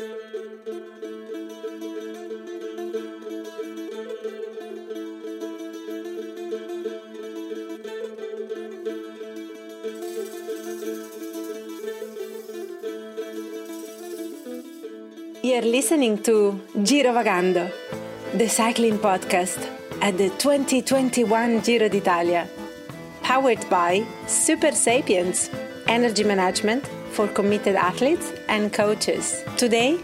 You're listening to Giro Vagando, the cycling podcast at the 2021 Giro d'Italia, powered by Super Sapiens, energy management for committed athletes and coaches. Today,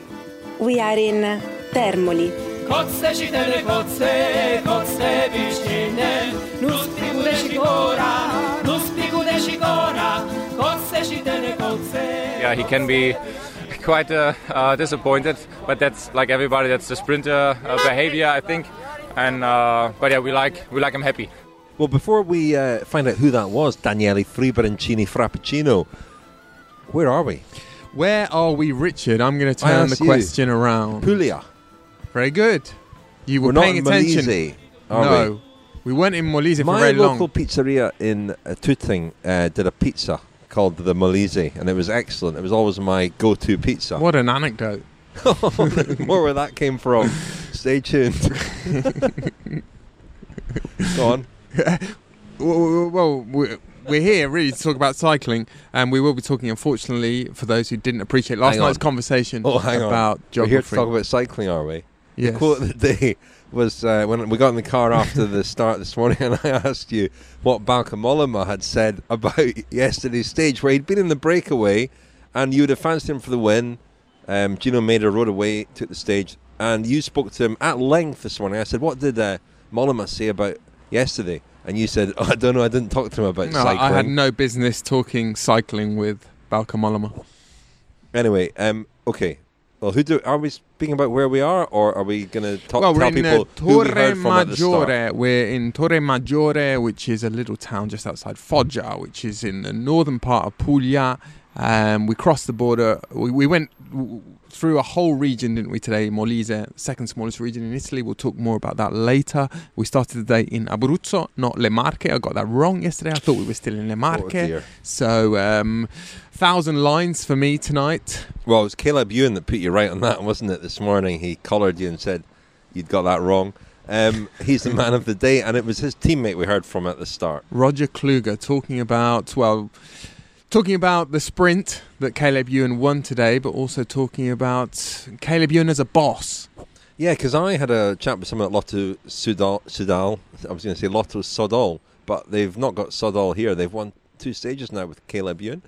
we are in Termoli. Kotce čitene kotce, kotce piščine, nus pigude šikora, nus pigude šikora, kotce čitene kotce. Yeah, he can be quite uh, uh, disappointed, but that's like everybody. That's the sprinter uh, behavior, I think. And uh, but yeah, we like we like him happy. Well, before we uh, find out who that was, Daniele Friberencini Frappuccino, where are we? Where are we, Richard? I'm going to turn the you. question around. Puglia. Very good. You were We're not paying in attention. Molise, are no, we? weren't in Molise for very long. My local pizzeria in uh, Tooting uh, did a pizza called the Molise, and it was excellent. It was always my go-to pizza. What an anecdote. More where that came from. Stay tuned. Go on. Well, well, we're we're here really to talk about cycling, and we will be talking, unfortunately, for those who didn't appreciate last Hang night's on. conversation Oh, hang on. about We're here to talk about cycling, are we? yes. The quote of the day was uh, when we got in the car after the start this morning, and I asked you what Bauke Mollema had said about yesterday's stage, where he'd been in the breakaway, and you would have fancied him for the win. Um, Gino Mader rode away, took the stage, and you spoke to him at length this morning. I said, "What did uh, Mollema say about yesterday?" And you said, oh, "I don't know. I didn't talk to him about no, cycling." I had no business talking cycling with Bauke Mollema. Anyway, um, okay. Well, who do are we speaking about where we are, or are we going to talk well, tell in people uh, who we Torre heard from at the start? Maggiore. We're in Torre Maggiore, which is a little town just outside Foggia, which is in the northern part of Puglia. Um, we crossed the border. We, we went through a whole region, didn't we, today? Molise, second smallest region in Italy. We'll talk more about that later. We started the day in Abruzzo, not Le Marche. I got that wrong yesterday. I thought we were still in Le Marche. Oh so, um, thousand lines for me tonight. Well, it was Caleb Ewan that put you right on that, wasn't it? This morning, he collared you and said you'd got that wrong. Um, he's the man of the day, and it was his teammate we heard from at the start. Roger Kluge talking about well, talking about the sprint that Caleb Ewan won today, but also talking about Caleb Ewan as a boss. Yeah, because I had a chat with someone at Lotto Sudal. Sudal. I was going to say Lotto Sodal, but they've not got Sodal here. They've won two stages now with Caleb Ewan.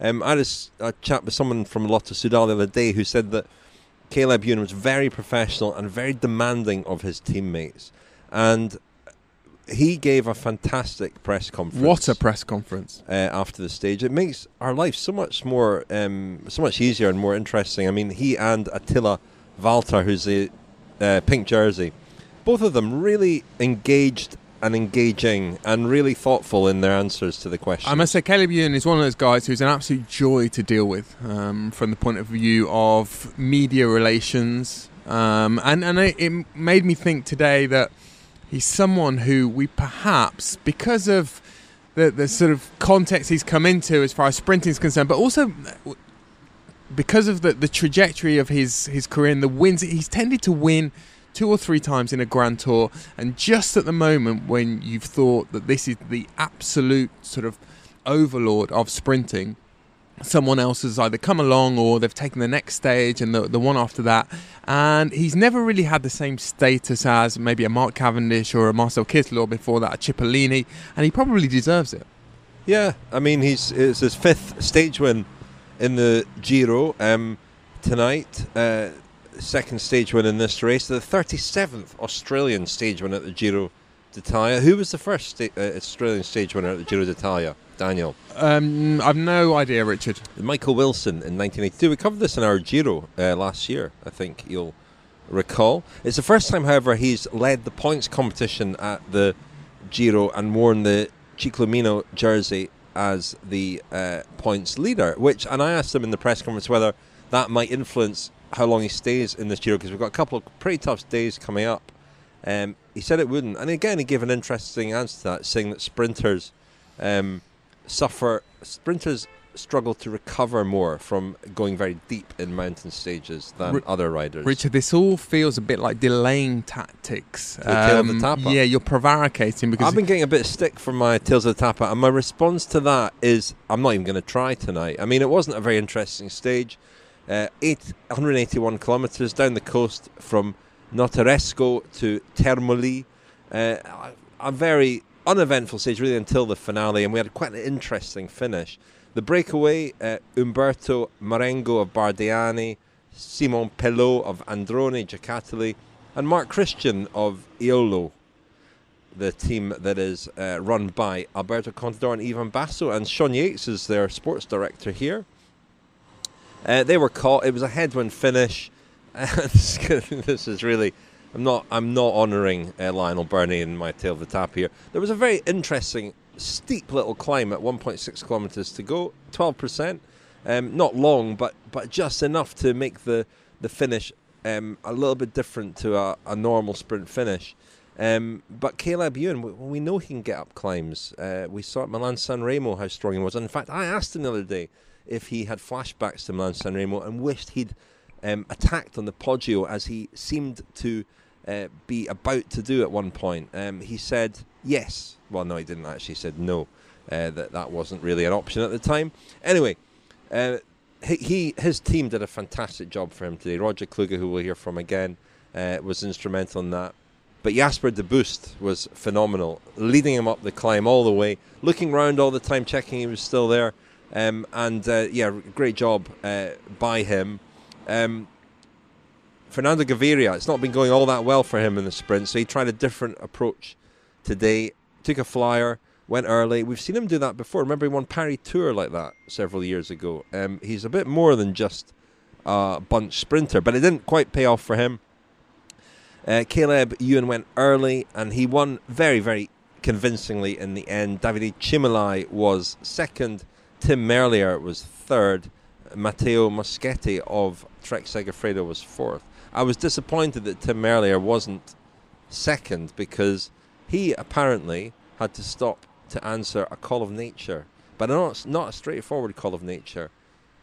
Um, I had a chat with someone from Lotto Sudal the other day who said that Caleb Ewan was very professional and very demanding of his teammates, and he gave a fantastic press conference. What a press conference! uh, after the stage. It makes our life so much more, um, so much easier and more interesting. I mean, he and Attila Valter, who's the uh, pink jersey, both of them really engaged and engaging and really thoughtful in their answers to the question. I must say, Caleb Ewan is one of those guys who's an absolute joy to deal with um, from the point of view of media relations, um, and and it, it made me think today that he's someone who we perhaps because of the the sort of context he's come into as far as sprinting is concerned, but also uh, because of the, the trajectory of his, his career and the wins, he's tended to win two or three times in a Grand Tour. And just at the moment when you've thought that this is the absolute sort of overlord of sprinting, someone else has either come along or they've taken the next stage and the, the one after that. And he's never really had the same status as maybe a Mark Cavendish or a Marcel Kittel or before that a Cipollini. And he probably deserves it. yeah, I mean, he's it's his fifth stage win in the Giro um, tonight. Uh, second stage win in this race. The 37th Australian stage win at the Giro d'Italia. Who was the first sta- uh, Australian stage winner at the Giro d'Italia? Daniel. Um, I've no idea, Richard. Michael Wilson in 1982. We covered this in our Giro uh, last year, I think you'll recall. It's the first time, however, he's led the points competition at the Giro and worn the Ciclamino jersey as the uh, points leader. Which, and I asked him in the press conference whether that might influence how long he stays in this Giro because we've got a couple of pretty tough days coming up. Um, he said it wouldn't, and again he gave an interesting answer to that, saying that sprinters um, suffer. Sprinters struggle to recover more from going very deep in mountain stages than Ri- other riders. Richard, this all feels a bit like delaying tactics. Um, tail of the Tapa. Yeah, you're prevaricating because I've been getting a bit of stick from my Tales of the Tapa, and my response to that is I'm not even going to try tonight. I mean, it wasn't a very interesting stage. Uh, eight, 181 kilometres down the coast from Notaresco to Termoli. Uh, a very uneventful stage, really, until the finale, and we had quite an interesting finish. The breakaway, uh, Umberto Marengo of Bardiani, Simon Pellaud of Androni Giocattoli, and Mark Christian of Eolo the team that is uh, run by Alberto Contador and Ivan Basso, and Sean Yates is their sports director here. Uh, they were caught. It was a headwind finish. this is really. I'm not. I'm not honouring uh, Lionel Birnie in my tail of the tap here. There was a very interesting, steep little climb at 1.6 kilometres to go. 12 percent. Um, not long, but but just enough to make the the finish um, a little bit different to a, a normal sprint finish. Um, but Caleb Ewan, we, we know he can get up climbs. Uh, we saw at Milan San Remo how strong he was. And in fact, I asked him the other day if he had flashbacks to Milan San Remo and wished he'd um, attacked on the Poggio as he seemed to uh, be about to do at one point. Um, he said yes. Well, no, he didn't actually. He said no. Uh, that that wasn't really an option at the time. Anyway, uh, he, he his team did a fantastic job for him today. Roger Kluge, who we'll hear from again, uh, was instrumental in that. But Jasper De Buyst was phenomenal, leading him up the climb all the way, looking round all the time, checking he was still there. Um, and uh, yeah, great job uh, by him. Um, Fernando Gaviria, it's not been going all that well for him in the sprint, so he tried a different approach today. Took a flyer, went early. We've seen him do that before. Remember, he won Paris Tour like that several years ago. Um, he's a bit more than just a bunch sprinter, but it didn't quite pay off for him. Uh, Caleb Ewan went early and he won very, very convincingly in the end. Davide Cimolai was second. Tim Merlier was third. Matteo Moschetti of Trek Segafredo was fourth. I was disappointed that Tim Merlier wasn't second because he apparently had to stop to answer a call of nature, but not not a straightforward call of nature.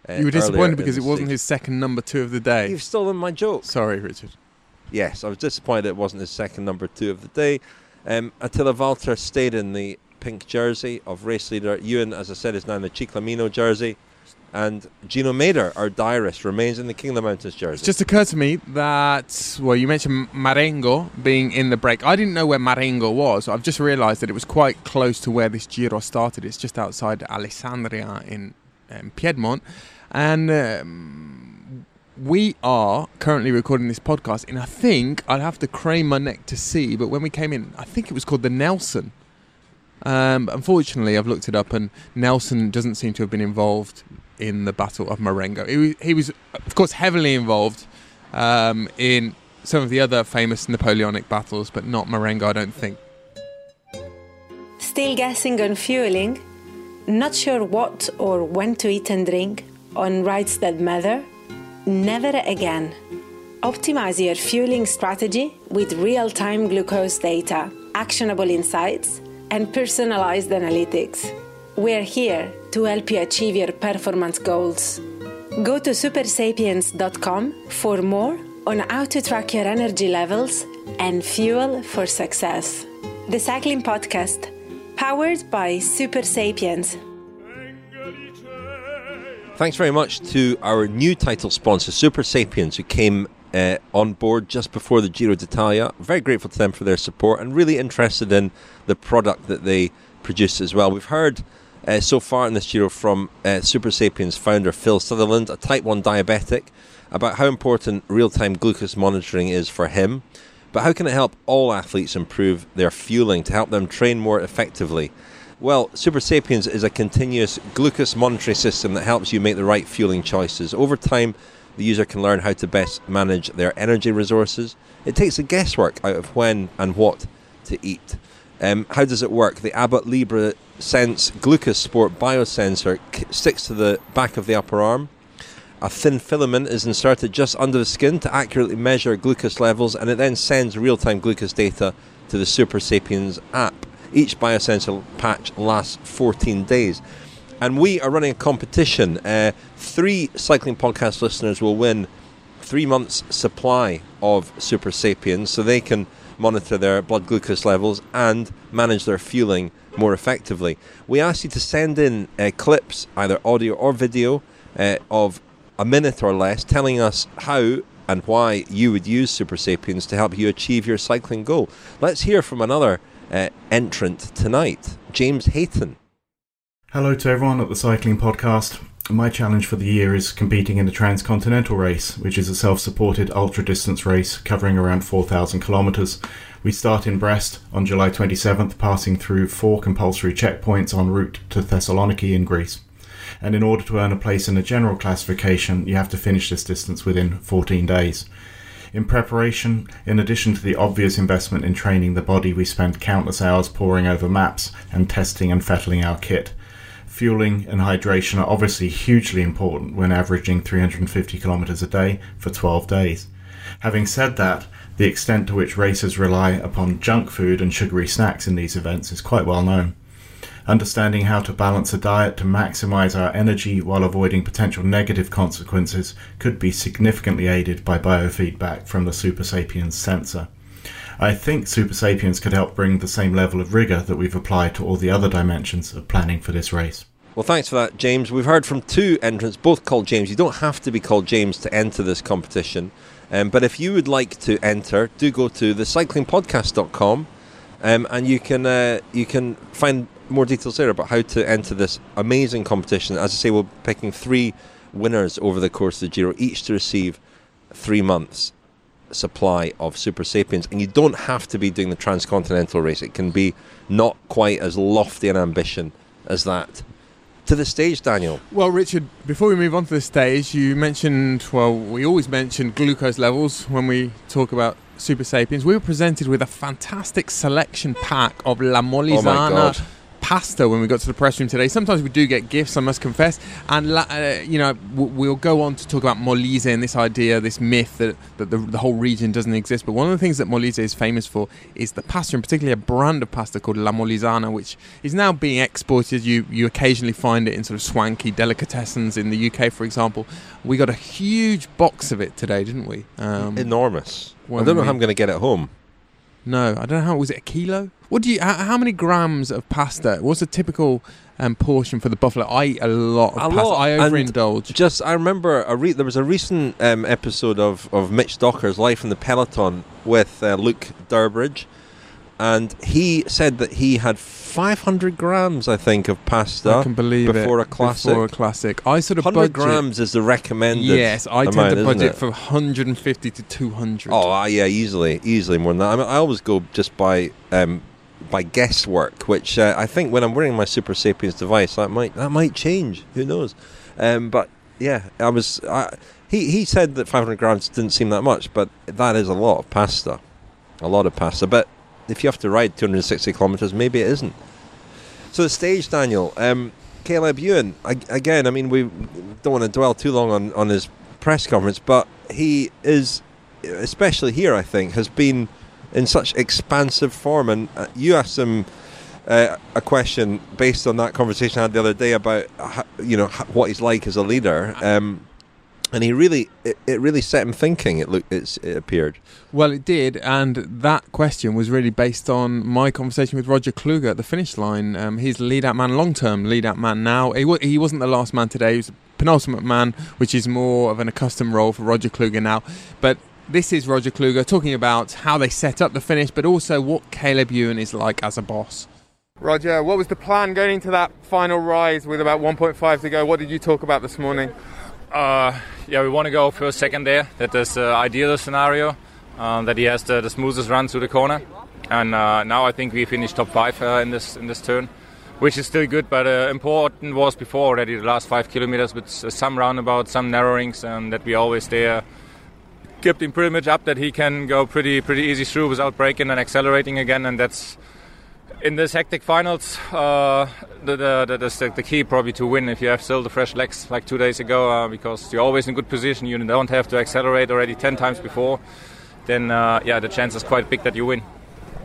uh, you were disappointed because it wasn't stage. his second number two of the day. You've stolen my joke. Sorry, Richard. Yes, I was disappointed it wasn't his second number two of the day. Um, Attila Valter stayed in the pink jersey of race leader. Ewan, as I said, is now in the Ciclamino jersey. And Gino Mader, our diarist, remains in the King of the Mountains jersey. It's just occurred to me that, well, you mentioned Marengo being in the break. I didn't know where Marengo was. I've just realised that it was quite close to where this Giro started. It's just outside Alessandria in um, Piedmont. And um, we are currently recording this podcast, and I think I'd have to crane my neck to see, but when we came in, I think it was called the Nelson. Um, unfortunately, I've looked it up, and Nelson doesn't seem to have been involved in the Battle of Marengo. He was, he was of course, heavily involved um, in some of the other famous Napoleonic battles, but not Marengo, I don't think. Still guessing on fueling? Not sure what or when to eat and drink? On rides that matter? Never again. Optimize your fueling strategy with real time glucose data, actionable insights, and personalized analytics. We're here to help you achieve your performance goals. Go to supersapiens.com for more on how to track your energy levels and fuel for success. The Cycling Podcast, powered by Super Sapiens. Thanks very much to our new title sponsor, Super Sapiens, who came uh, on board just before the Giro d'Italia. Very grateful to them for their support and really interested in the product that they produce as well. We've heard uh, so far in this Giro from uh, Super Sapiens founder Phil Sutherland, a type 1 diabetic, about how important real time glucose monitoring is for him. But how can it help all athletes improve their fueling to help them train more effectively? Well, Super Sapiens is a continuous glucose monitoring system that helps you make the right fueling choices. Over time, the user can learn how to best manage their energy resources. It takes the guesswork out of when and what to eat. Um, how does it work? The Abbott Libre Sense Glucose Sport biosensor sticks to the back of the upper arm. A thin filament is inserted just under the skin to accurately measure glucose levels, and it then sends real time glucose data to the Super Sapiens app. Each biosensor patch lasts 14 days. and we are running a competition. Uh, three cycling podcast listeners will win three months' supply of Super Sapiens, so they can monitor their blood glucose levels and manage their fueling more effectively. We ask you to send in uh, clips, either audio or video, uh, of a minute or less, telling us how and why you would use Super Sapiens to help you achieve your cycling goal. Let's hear from another uh, entrant tonight, James Hayton. Hello to everyone at the Cycling Podcast. My challenge for the year is competing in the Transcontinental Race, which is a self supported ultra distance race covering around 4,000 kilometres. We start in Brest on July 27th, passing through four compulsory checkpoints en route to Thessaloniki in Greece. And in order to earn a place in the general classification, you have to finish this distance within 14 days. In preparation, in addition to the obvious investment in training the body, we spend countless hours poring over maps and testing and fettling our kit fueling and hydration are obviously hugely important when averaging 350 kilometers a day for 12 days. Having said that, the extent to which racers rely upon junk food and sugary snacks in these events is quite well known. Understanding how to balance a diet to maximize our energy while avoiding potential negative consequences could be significantly aided by biofeedback from the Super Sapiens sensor. I think Super Sapiens could help bring the same level of rigour that we've applied to all the other dimensions of planning for this race. Well, thanks for that, James. We've heard from two entrants, both called James. You don't have to be called James to enter this competition. Um, but if you would like to enter, do go to thecyclingpodcast.com um, and you can uh, you can find more details there about how to enter this amazing competition. As I say, we're picking three winners over the course of the Giro, each to receive three months supply of Super Sapiens, and you don't have to be doing the transcontinental race. It can be not quite as lofty an ambition as that. To the stage, Daniel. Well, Richard, before we move on to the stage, you mentioned, well, we always mention glucose levels when we talk about Super Sapiens. We were presented with a fantastic selection pack of La oh Molisana. Oh pasta when we got to the press room today. Sometimes we do get gifts, I must confess. And, uh, you know, we'll go on to talk about Molise and this idea, this myth that, that the, the, whole region doesn't exist. But one of the things that Molise is famous for is the pasta, and particularly a brand of pasta called La Molisana, which is now being exported. You, you occasionally find it in sort of swanky delicatessens in the UK, for example. We got a huge box of it today, didn't we? Um, Enormous. I don't know how I'm going to get it home. No, I don't know how. Was it a kilo? What do you? How, how many grams of pasta? What's a typical um, portion for the buffalo? I eat a lot of a pasta. Lot. I overindulge. just I remember a re- there was a recent um, episode of of Mitch Docker's Life in the Peloton with uh, Luke Durbridge, and he said that he had 500 grams, I think, of pasta. I can believe before it. a classic. Before a classic, I sort of 100 budget. grams is the recommended. Yes, I amount, tend to budget for 150 to 200. Oh, uh, yeah, easily, easily more than that. I, mean, I always go just by um, by guesswork, which uh, I think when I'm wearing my Super Sapiens device, that might that might change. Who knows? Um, but yeah, I was. I, he he said that 500 grams didn't seem that much, but that is a lot of pasta, a lot of pasta. But if you have to ride 260 kilometers, maybe it isn't. So the stage, Daniel. Um, Caleb Ewan, ag- again, I mean, we don't want to dwell too long on, on his press conference, but he is, especially here, I think, has been in such expansive form. And uh, you asked him uh, a question based on that conversation I had the other day about, you know, what he's like as a leader. Um, and he really, it, it really set him thinking. It looked, it's, it appeared. Well, it did, and that question was really based on my conversation with Roger Kluge at the finish line. Um, he's lead out man, long term lead out man now. He, w- he wasn't the last man today, he was the penultimate man, which is more of an accustomed role for Roger Kluge now. But this is Roger Kluge talking about how they set up the finish, but also what Caleb Ewan is like as a boss. Roger, what was the plan going into that final rise with about 1.5 to go? What did you talk about this morning? Uh, yeah, we want to go first, second there. That is the ideal scenario. Um, that he has the, the smoothest run through the corner, and uh, now I think we finished top five uh, in this in this turn, which is still good. But uh, important was before already the last five kilometers with some roundabouts, some narrowings, and that we always there kept him pretty much up that he can go pretty pretty easy through without braking and accelerating again, and that's in this hectic finals, uh, the, the, the, the, the key probably to win if you have still the fresh legs like two days ago, uh, because you're always in good position. You don't have to accelerate already 10 times before. Then, uh, yeah, the chance is quite big that you win.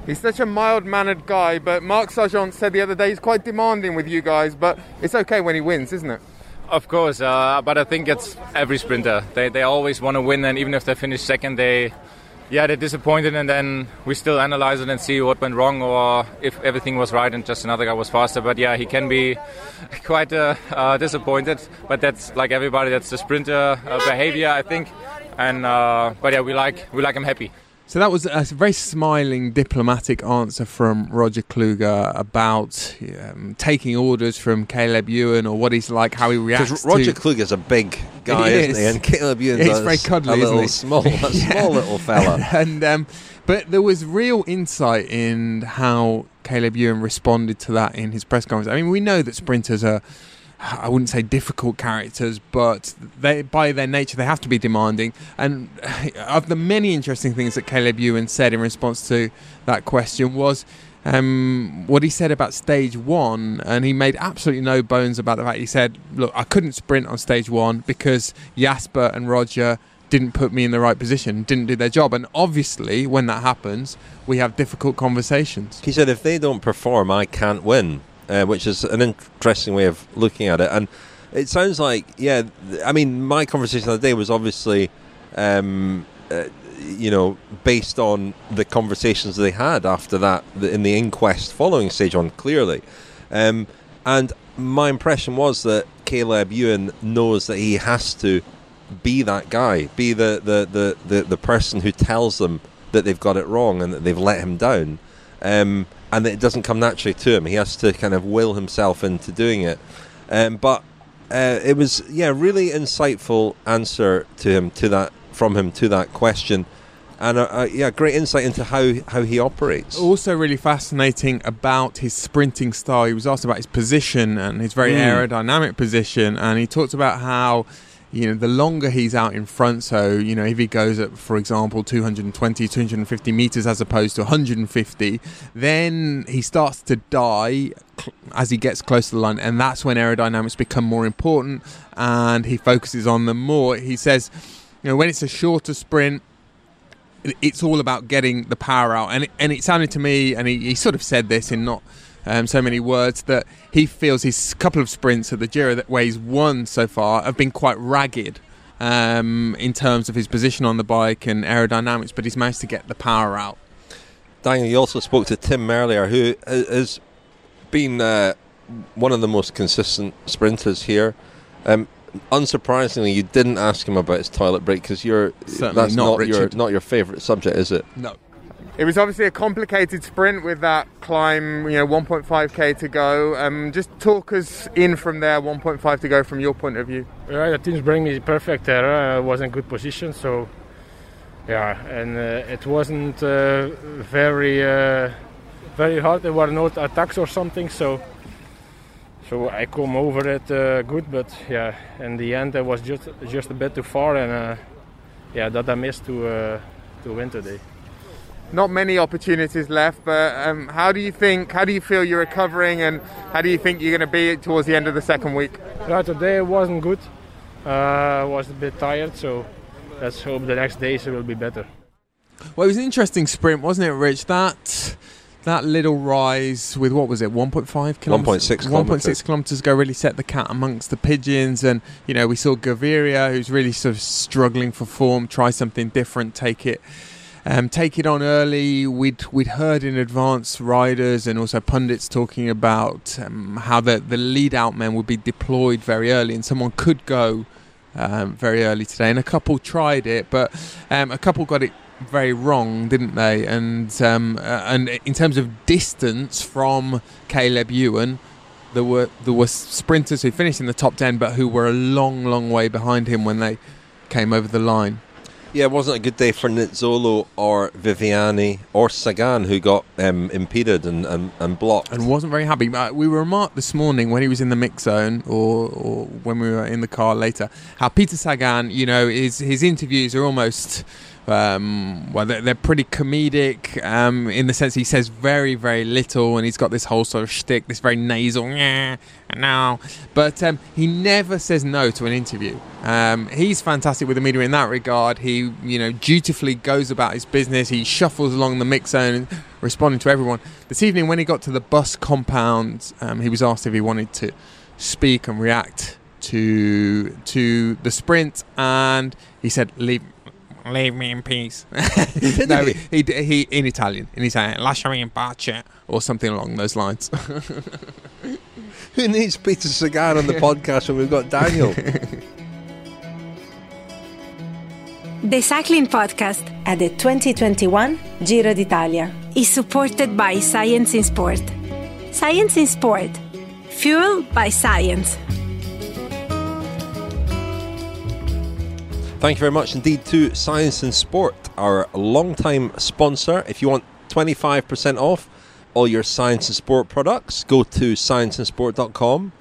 He's such a mild mannered guy, but Marc Sergeant said the other day he's quite demanding with you guys, but it's okay when he wins, isn't it? Of course, uh, but I think it's every sprinter. They, they always want to win, and even if they finish second, they yeah they're disappointed, and then we still analyze it and see what went wrong or if everything was right and just another guy was faster. But yeah, he can be quite uh, uh, disappointed, but that's like everybody. That's the sprinter uh, behavior, I think. And uh, but yeah, we like we like him happy. So that was a very smiling, diplomatic answer from Roger Kluge about um, taking orders from Caleb Ewan or what he's like, how he reacts. Because Roger to, Kluge is a big guy, He is. is. not he? And Caleb Ewan's He's a, very cuddly, a little isn't he? small, a Yeah. small little fella. and um, but there was real insight in how Caleb Ewan responded to that in his press conference. I mean, we know that sprinters are. I wouldn't say difficult characters, but they, by their nature, they have to be demanding. And of the many interesting things that Caleb Ewan said in response to that question was um, what he said about stage one, and he made absolutely no bones about the fact he said, "Look, I couldn't sprint on stage one because Jasper and Roger didn't put me in the right position, didn't do their job." And obviously, when that happens, we have difficult conversations. He said, if they don't perform, I can't win, uh, which is an interesting way of looking at it. And it sounds like, yeah, I mean, my conversation the other day was obviously, um, uh, you know, based on the conversations they had after that in the inquest following stage one, clearly. Um, and my impression was that Caleb Ewan knows that he has to be that guy, be the, the, the, the, the person who tells them that they've got it wrong and that they've let him down. Um, and it doesn't come naturally to him. He has to kind of will himself into doing it. Um, but uh, it was, yeah, really insightful answer to him to that from him to that question, and uh, uh, yeah, great insight into how how he operates. Also, really fascinating about his sprinting style. He was asked about his position and his very Mm. aerodynamic position, and he talked about how. You know, the longer he's out in front, so, you know, if he goes at, for example, 220, 250 meters as opposed to 150, then he starts to die as he gets close to the line, and that's when aerodynamics become more important and he focuses on them more. He says, you know, when it's a shorter sprint, it's all about getting the power out. And it, and it sounded to me, and he, he sort of said this in not um, so many words, that he feels his couple of sprints at the Giro that where he's won so far have been quite ragged um, in terms of his position on the bike and aerodynamics, but he's managed to get the power out. Daniel, you also spoke to Tim Merlier, who has been uh, one of the most consistent sprinters here. Um, unsurprisingly, you didn't ask him about his toilet break because you're Certainly that's not, not, your not your favourite subject, is it? No. It was obviously a complicated sprint with that climb, you know, 1.5k to go. Um, just talk us in from there, 1.5 to go from your point of view. Yeah, the teams bring me perfect uh, I was in good position, so yeah, and uh, it wasn't uh, very uh, very hard. There were no attacks or something, so so I come over it uh, good. But yeah, in the end, I was just just a bit too far, and uh, yeah, that I missed to uh, to win today. Not many opportunities left, but um, how do you think, how do you feel you're recovering and how do you think you're going to be towards the end of the second week? Yeah, today wasn't good. Uh, I was a bit tired, so let's hope the next days it will be better. Well, it was an interesting sprint, wasn't it, Rich? That that little rise with what was it, 1.5 kilometers? 1.6 kilometres. 1.6 kilometers ago really set the cat amongst the pigeons. And, you know, we saw Gaviria, who's really sort of struggling for form, try something different, take it. Um, take it on early. We'd we'd heard in advance riders and also pundits talking about um, how the the lead out men would be deployed very early, and someone could go um, very early today. And a couple tried it, but um, a couple got it very wrong, didn't they? And um, uh, and in terms of distance from Caleb Ewan, there were there were sprinters who finished in the top ten, but who were a long, long way behind him when they came over the line. Yeah, it wasn't a good day for Nizzolo or Viviani or Sagan, who got um, impeded and, and, and blocked. and wasn't very happy. But we remarked this morning when he was in the mix zone, or, or when we were in the car later, how Peter Sagan, you know, his his interviews are almost Um, well, they're, they're pretty comedic um, in the sense he says very, very little, and he's got this whole sort of shtick, this very nasal, yeah, no. But um, he never says no to an interview. Um, he's fantastic with the media in that regard. He, you know, dutifully goes about his business. He shuffles along the mix zone, responding to everyone. This evening, when he got to the bus compound, um, he was asked if he wanted to speak and react to to the sprint, and he said, "Leave." Leave me in peace. no, he, he, he in Italian, and he's saying "lasciami in pace" or something along those lines. Who needs Peter Sagan on the podcast when we've got Daniel? The Cycling Podcast at the 2021 Giro d'Italia is supported by Science in Sport. Science in Sport, fueled by science. Thank you very much indeed to Science in Sport, our long-time sponsor. If you want 25% off all your Science in Sport products, go to scienceinsport.com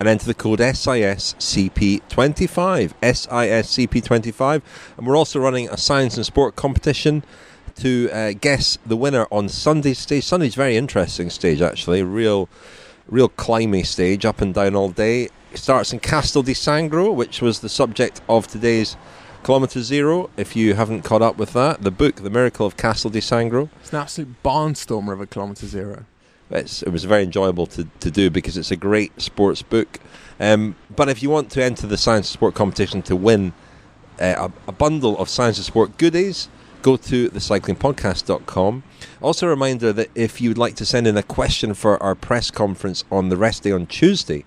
and enter the code SISCP25. SISCP25. And we're also running a Science in Sport competition to uh, guess the winner on Sunday's stage. Sunday's very interesting stage, actually. Real, real climby stage, up and down all day. It starts in Castel di Sangro, which was the subject of today's Kilometre Zero, if you haven't caught up with that, the book, The Miracle of Castel di Sangro. It's an absolute barnstormer of a Kilometre Zero. It's, it was very enjoyable to, to do because it's a great sports book. Um, but if you want to enter the Science in Sport competition to win uh, a, a, bundle of Science in Sport goodies, go to thecyclingpodcast.com. Also, a reminder that if you'd like to send in a question for our press conference on the rest day on Tuesday,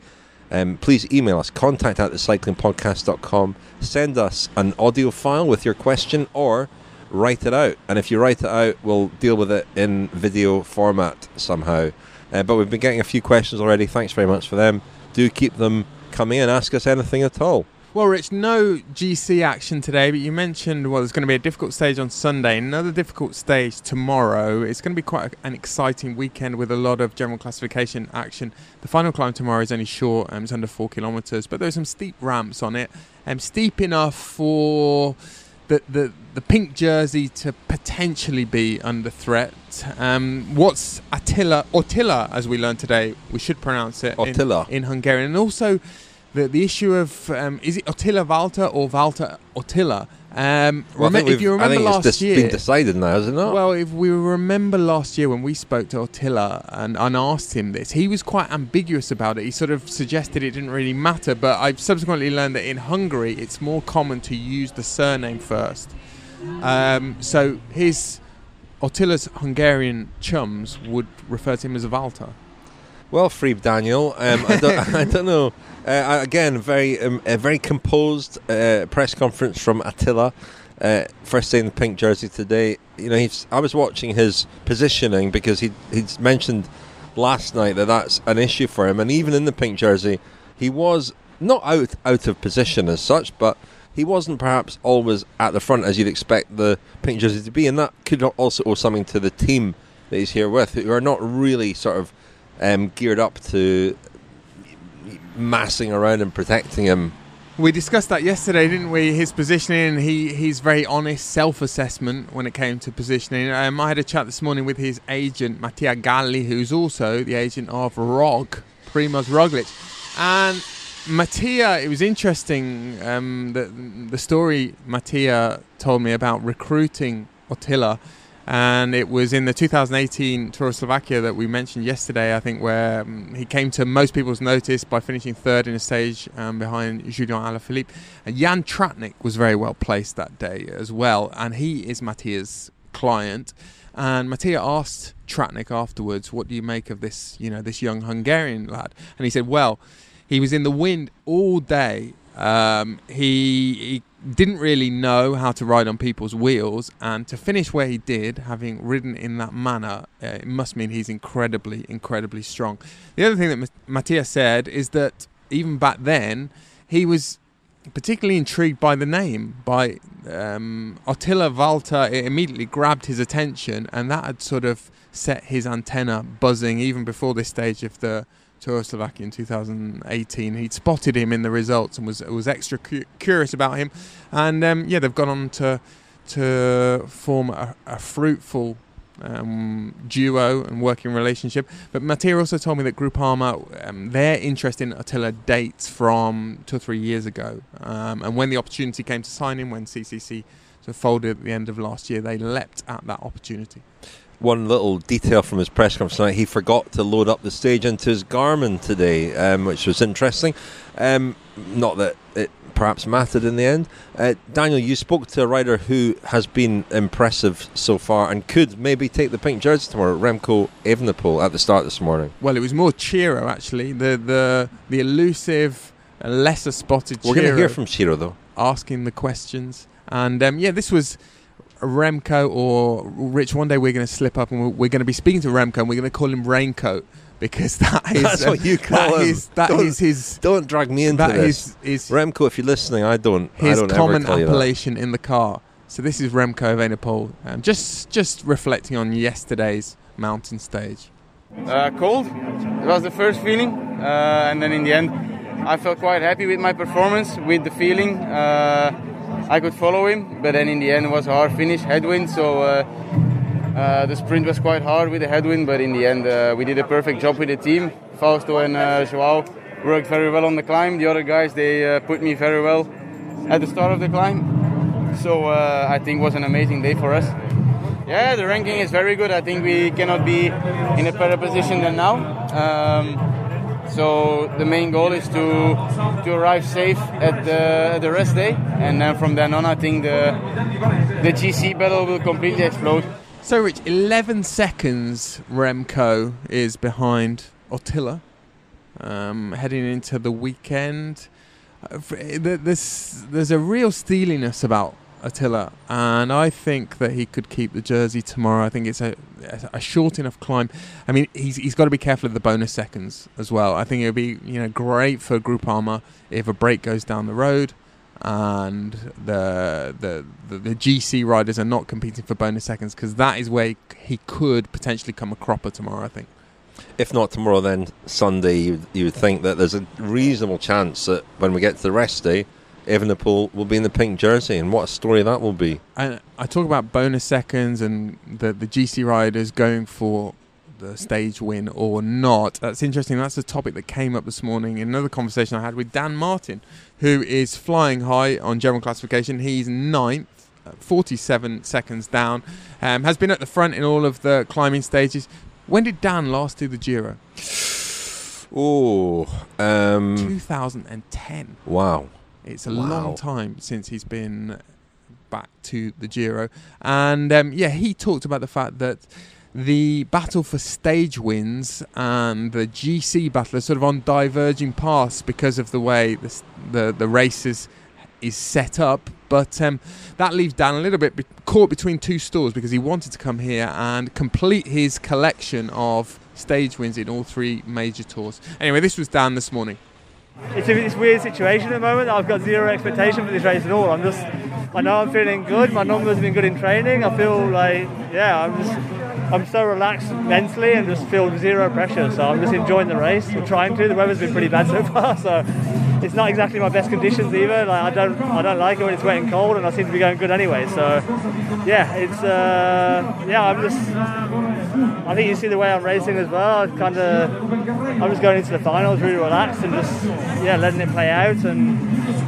um, please email us contact at thecyclingpodcast.com. Send us an audio file with your question or write it out. And if you write it out, we'll deal with it in video format somehow. Uh, but we've been getting a few questions already. Thanks very much for them. Do keep them coming and ask us anything at all. Well, Rich, no GC action today, but you mentioned well, there's going to be a difficult stage on Sunday, another difficult stage tomorrow. It's going to be quite an exciting weekend with a lot of general classification action. The final climb tomorrow is only short, um, it's under four kilometres, but there's some steep ramps on it, um, steep enough for the, the the pink jersey to potentially be under threat. Um, what's Attila, Attila, as we learned today, we should pronounce it Attila. In, in Hungarian, and also the the issue of um, is it Ottila Valter or Valter Ottila? Um, well, rem- if you remember last it's year, been decided now, is it not? Well, if we remember last year when we spoke to Ottila and, and asked him this, he was quite ambiguous about it. He sort of suggested it didn't really matter, but I've subsequently learned that in Hungary it's more common to use the surname first. Um, so his Ottila's Hungarian chums would refer to him as a Valter. Well, Freeb Daniel, um, I, don't, I don't know. Uh, again, very um, a very composed uh, press conference from Attila. Uh, first day in the pink jersey today. You know, he's, I was watching his positioning because he he's mentioned last night that that's an issue for him, and even in the pink jersey, he was not out out of position as such, but he wasn't perhaps always at the front as you'd expect the pink jersey to be, and that could also owe something to the team that he's here with, who are not really sort of um, geared up to massing around and protecting him. We discussed that yesterday, didn't we? His positioning, he he's very honest self-assessment when it came to positioning. Um, I had a chat this morning with his agent Mattia Galli, who's also the agent of Rog, Primoz Roglic, and Mattia. It was interesting um, the the story Mattia told me about recruiting Attila and it was in the 2018 Tour of Slovakia that we mentioned yesterday, I think, where um, he came to most people's notice by finishing third in a stage um, behind Julian Alaphilippe. And Jan Tratnik was very well placed that day as well, and he is Mattia's client. And Mattia asked Tratnik afterwards, "What do you make of this, you know, this young Hungarian lad?" And he said, "Well, he was in the wind all day. Um, he, he didn't really know how to ride on people's wheels, and to finish where he did, having ridden in that manner, uh, it must mean he's incredibly, incredibly strong. The other thing that Mattia said is that even back then, he was particularly intrigued by the name, by um, Attila Valter. It immediately grabbed his attention, and that had sort of set his antenna buzzing even before this stage of the Tour of Slovakia in 2018. He'd spotted him in the results and was was extra cu- curious about him. And um, yeah, they've gone on to to form a, a fruitful um, duo and working relationship. But Mattia also told me that Groupama, um, their interest in Attila dates from two or three years ago. Um, and when the opportunity came to sign him, when CCC sort of folded at the end of last year, they leapt at that opportunity. One little detail from his press conference tonight, he forgot to load up the stage into his Garmin today, um, which was interesting. Um, not that it perhaps mattered in the end. Uh, Daniel, you spoke to a rider who has been impressive so far and could maybe take the pink jersey tomorrow, Remco Evenepoel, at the start this morning. Well, it was more Ciro actually, the the the elusive, uh, lesser spotted. We're going to hear from Ciro though, asking the questions, and um, yeah, this was. Remco or Rich, one day we're going to slip up and we're, we're going to be speaking to Remco and we're going to call him Raincoat because that is that's what you call that him. Is, that don't, is his. Don't drag me into that this. Is, is Remco, if you're listening, I don't. His I don't common ever tell appellation in the car. So this is Remco Evenepoel. Um, just just reflecting on yesterday's mountain stage. Uh, cold. It was the first feeling, uh, and then in the end, I felt quite happy with my performance, with the feeling. Uh, I could follow him, but then in the end, it was a hard finish, headwind. So uh, uh, the sprint was quite hard with the headwind, but in the end, uh, we did a perfect job with the team. Fausto and uh, Joao worked very well on the climb. The other guys, they uh, put me very well at the start of the climb. So uh, I think it was an amazing day for us. Yeah, the ranking is very good. I think we cannot be in a better position than now. Um, so the main goal is to to arrive safe at the the rest day, and then from then on, I think the the GC battle will completely explode. So, Rich, 11 seconds Remco is behind Attila um, heading into the weekend. Uh, there's, there's a real steeliness about Attila, and I think that he could keep the jersey tomorrow. I think it's a, a short enough climb. I mean, he's, he's got to be careful of the bonus seconds as well. I think it would be you know great for Groupama if a break goes down the road and the, the the, the GC riders are not competing for bonus seconds because that is where he could potentially come a cropper tomorrow. I think. If not tomorrow, then Sunday. You, you would think that there's a reasonable chance that when we get to the rest day, Evenepoel will be in the pink jersey, and what a story that will be. And I talk about bonus seconds and the the GC riders going for the stage win or not. That's interesting. That's a topic that came up this morning in another conversation I had with Dan Martin, who is flying high on general classification. He's ninth, uh, 47 seconds down, um, has been at the front in all of the climbing stages. When did Dan last do the Giro? Oh, um, 2010. Wow. It's a wow. long time since he's been back to the Giro. And um, yeah, he talked about the fact that the battle for stage wins and the GC battle are sort of on diverging paths because of the way the the, the races is set up. But um, that leaves Dan a little bit be- caught between two stools because he wanted to come here and complete his collection of stage wins in all three major tours. Anyway, this was Dan this morning. It's a this weird situation at the moment. I've got zero expectation for this race at all. I'm just, I know I'm feeling good. My numbers have been good in training. I feel like, yeah, I'm just, I'm so relaxed mentally and just feel zero pressure. So I'm just enjoying the race. I'm trying to. The weather's been pretty bad so far, so it's not exactly my best conditions either. Like I don't, I don't like it when it's wet and cold, and I seem to be going good anyway. So yeah, it's, uh, yeah, I'm just. I think you see the way I'm racing as well. Kind of, I'm just going into the finals really relaxed and just, yeah, letting it play out. And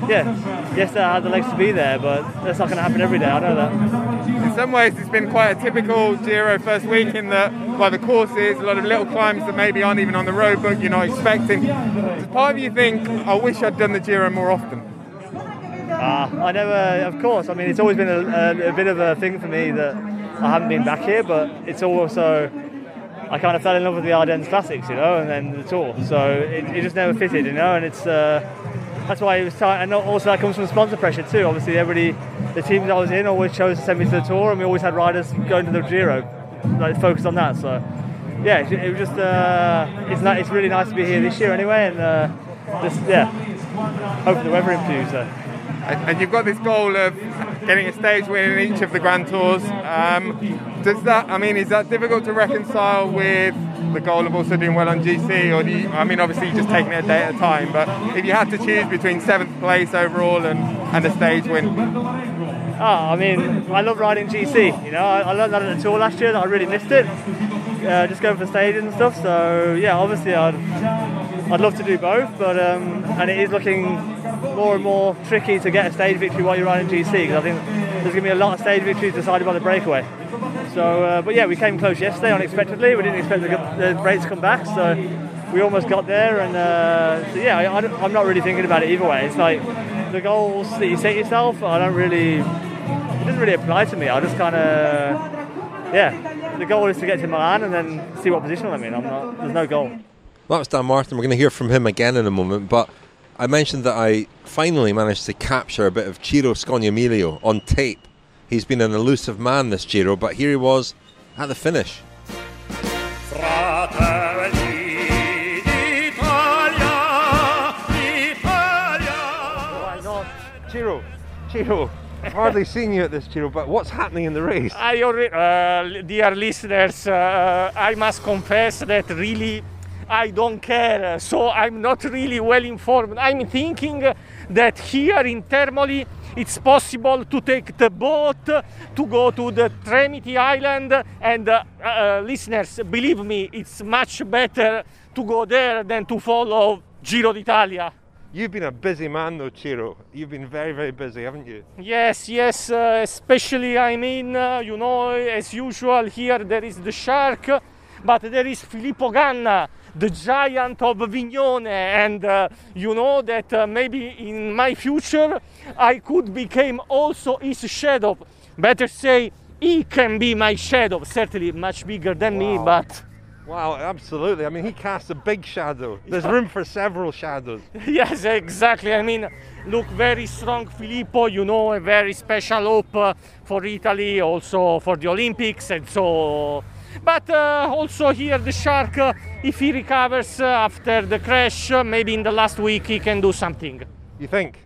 yeah, yes, I had the legs to be there, but that's not going to happen every day. I know that. In some ways, it's been quite a typical Giro first week in that, by the courses, a lot of little climbs that maybe aren't even on the road book you're not expecting. Part of you think, I wish I'd done the Giro more often? Uh, I never, of course. I mean, it's always been a, a, a bit of a thing for me that I haven't been back here, but it's also I kind of fell in love with the Ardennes Classics, you know, and then the Tour. So it, it just never fitted, you know, and it's uh, that's why it was tight. And also that comes from sponsor pressure too. Obviously, everybody, the teams I was in always chose to send me to the Tour, and we always had riders going to the Giro, like focused on that. So yeah, it, it was just uh, it's not, it's really nice to be here this year anyway, and uh, just yeah, hope the weather improves. So. And you've got this goal of getting a stage win in each of the Grand Tours. Um, does that, I mean, is that difficult to reconcile with the goal of also doing well on GC? Or do you, I mean, obviously you're just taking it a day at a time, but if you had to choose between seventh place overall and, and a stage win? Oh, I mean, I love riding GC. You know, I, I learned that at the tour last year. That I really missed it. Uh, just going for stages and stuff. So yeah, obviously I'd I'd love to do both, but um, and it is looking more and more tricky to get a stage victory while you're riding GC because I think there's going to be a lot of stage victories decided by the breakaway. So, uh, but yeah, we came close yesterday unexpectedly. We didn't expect the, the race to come back, so we almost got there. And uh, so yeah, I, am not really thinking about it either way. It's like the goals that you set yourself. I don't really. It doesn't really apply to me. I just kind of yeah. The goal is to get to Milan and then see what position I'm in. I'm not. There's no goal. Well, that was Dan Martin. We're going to hear from him again in a moment, but. I mentioned that I finally managed to capture a bit of Ciro Scognamiglio on tape. He's been an elusive man this Giro, but here he was at the finish. Giro, Giro, I've hardly seen you at this Giro, but what's happening in the race? I already, uh, dear listeners, uh, I must confess that really I don't care, so I'm not really well informed. I'm thinking that here in Termoli it's possible to take the boat to go to the Tremiti Island, and uh, uh, listeners, believe me, it's much better to go there than to follow Giro d'Italia. You've been a busy man though, Ciro. You've been very, very busy, haven't you? Yes, yes, uh, especially, I mean, uh, you know, as usual, here there is the shark, but there is Filippo Ganna, the giant of Vignone, and uh, you know that uh, maybe in my future I could become also his shadow. Better say, he can be my shadow, certainly much bigger than wow. me, but. Wow, absolutely. I mean, he casts a big shadow. There's room for several shadows. yes, exactly. I mean, look, very strong Filippo, you know, a very special hope uh, for Italy, also for the Olympics, and so. But uh, also here, the shark, uh, if he recovers uh, after the crash, maybe in the last week he can do something. You think?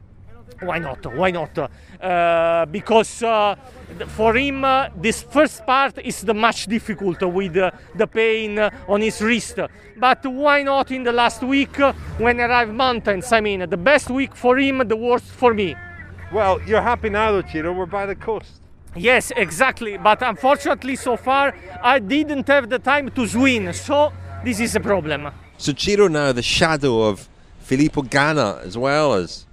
Why not? Why not? Uh, because uh, for him, uh, this first part is the much difficult with the pain on his wrist. But why not in the last week when arrive mountains? I mean, the best week for him, the worst for me. Well, you're happy now, though, Ciro. We're by the coast. Yes, exactly. But unfortunately, so far, I didn't have the time to swim. So this is a problem. So Ciro now the shadow of Filippo Ganna as well as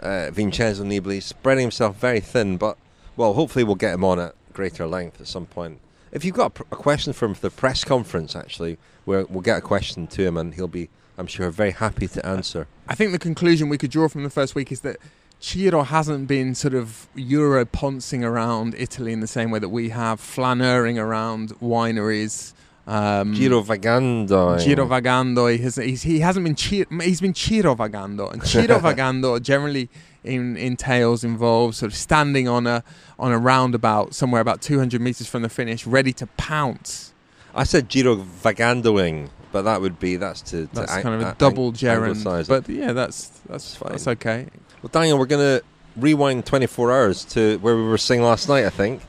uh, Vincenzo Nibali, spreading himself very thin, but well, hopefully we'll get him on at greater length at some point. If you've got a question for him for the press conference, actually, we'll, we'll get a question to him and he'll be, I'm sure, very happy to answer. I think the conclusion we could draw from the first week is that Ciro hasn't been sort of Euro poncing around Italy in the same way that we have, flaneuring around wineries. Um, Giro vagando. Giro vagando. He, has, he hasn't been Ciro, he's been Ciro vagando, and Ciro vagando generally in, entails involves sort of standing on a on a roundabout somewhere about 200 meters from the finish, ready to pounce. I said Giro vagandoing, but that would be that's to, to that's kind of a double gerund. But yeah, that's that's fine. That's okay. Well, Daniel, we're going to rewind 24 hours to where we were staying last night, I think.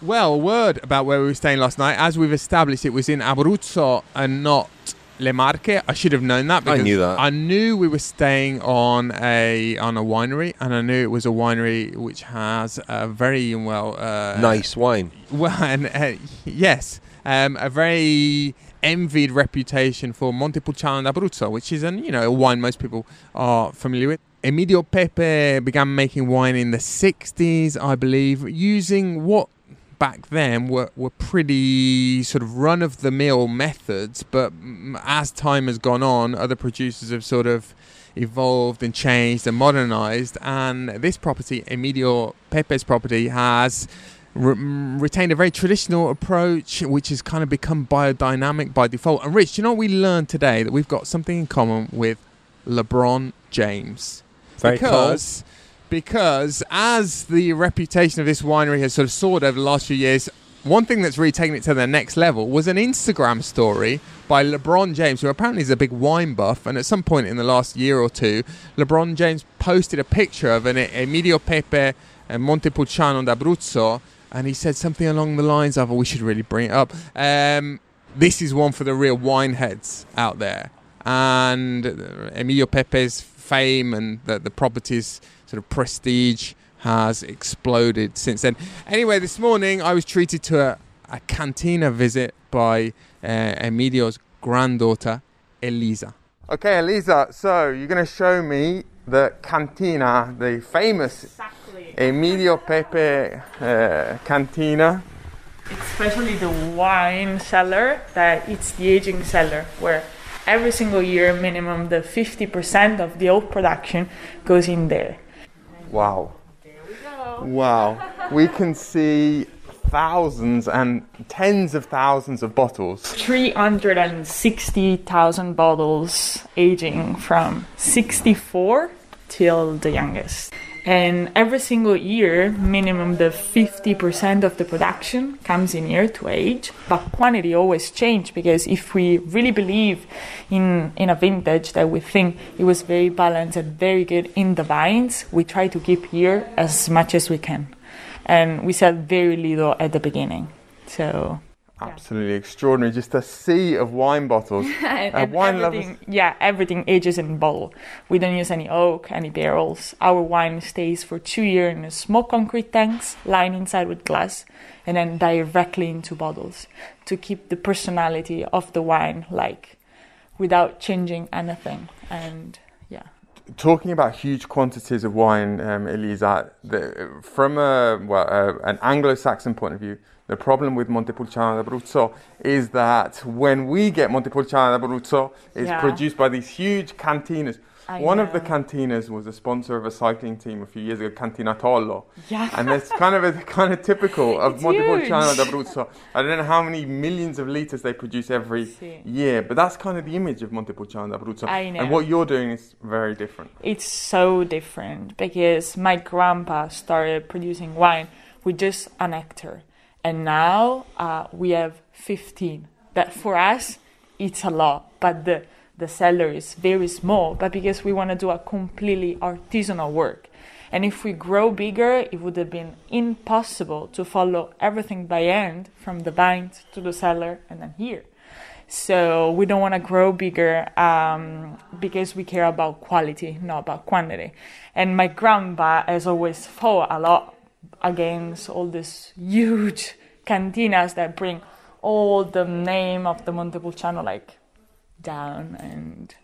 Well, a word about where we were staying last night. As we've established, it was in Abruzzo and not Le Marche. I should have known that. Because I knew that. I knew we were staying on a on a winery, and I knew it was a winery which has a very well uh, nice wine. Well, and uh, yes, um, a very envied reputation for Montepulciano d'Abruzzo, which is an you know a wine most people are familiar with. Emilio Pepe began making wine in the 60s, I believe, using what back then were, were pretty sort of run of the mill methods, but as time has gone on, other producers have sort of evolved and changed and modernized. And this property, Emilio Pepe's property, has re- retained a very traditional approach, which has kind of become biodynamic by default. And Rich, you know what we learned today? That we've got something in common with LeBron James. Very because, because as the reputation of this winery has sort of soared over the last few years, one thing that's really taken it to the next level was an Instagram story by LeBron James, who apparently is a big wine buff. And at some point in the last year or two, LeBron James posted a picture of an Emilio Pepe and Montepulciano d'Abruzzo, and he said something along the lines of, oh, "We should really bring it up." Um, this is one for the real wine heads out there. And Emilio Pepe's fame and the, the property's sort of prestige has exploded since then. Anyway, this morning I was treated to a, a cantina visit by uh, Emilio's granddaughter, Elisa. Okay, Elisa, so you're going to show me the cantina, the famous Exactly. Emilio Pepe uh, cantina. Especially the wine cellar, that it's the aging cellar, where every single year, minimum the 50% of the old production goes in there. Wow. Wow. We can see thousands and tens of thousands of bottles. 360,000 bottles aging from 64 till the youngest. And every single year, minimum the 50% of the production comes in here to age. But quantity always change because if we really believe in, in a vintage that we think it was very balanced and very good in the vines, we try to keep here as much as we can. And we sell very little at the beginning. So Absolutely extraordinary. Just a sea of wine bottles. and, Uh, and wine everything, lovers. yeah, everything ages in bottle. We don't use any oak, any barrels. Our wine stays for two years in small concrete tanks, lined inside with glass, and then directly into bottles to keep the personality of the wine, like without changing anything. And yeah, Talking about huge quantities of wine, um, Elisa, the, from a, well, uh, an Anglo-Saxon point of view, the problem with Montepulciano d'Abruzzo is that when we get Montepulciano d'Abruzzo, it's Yeah. produced by these huge cantinas. I One of the know. cantinas was a sponsor of a cycling team a few years ago, Cantina Tollo. Yeah. And that's kind of a, kind of typical of It's Montepulciano d'Abruzzo. I don't know how many millions of liters they produce every year, but that's kind of the image of Montepulciano d'Abruzzo. I know. And what you're doing is very different. it's so different because my grandpa started producing wine with just an hectare and now uh, we have 15 that for us it's a lot. But the the cellar is very small. But because we want to do a completely artisanal work. And if we grow bigger it would have been impossible to follow everything by hand from the vines to the cellar and then here. So we don't want to grow bigger um, because we care about quality, not about quantity. And my grandpa has always fought a lot against all these huge cantinas that bring all the name of the Montepulciano like down, and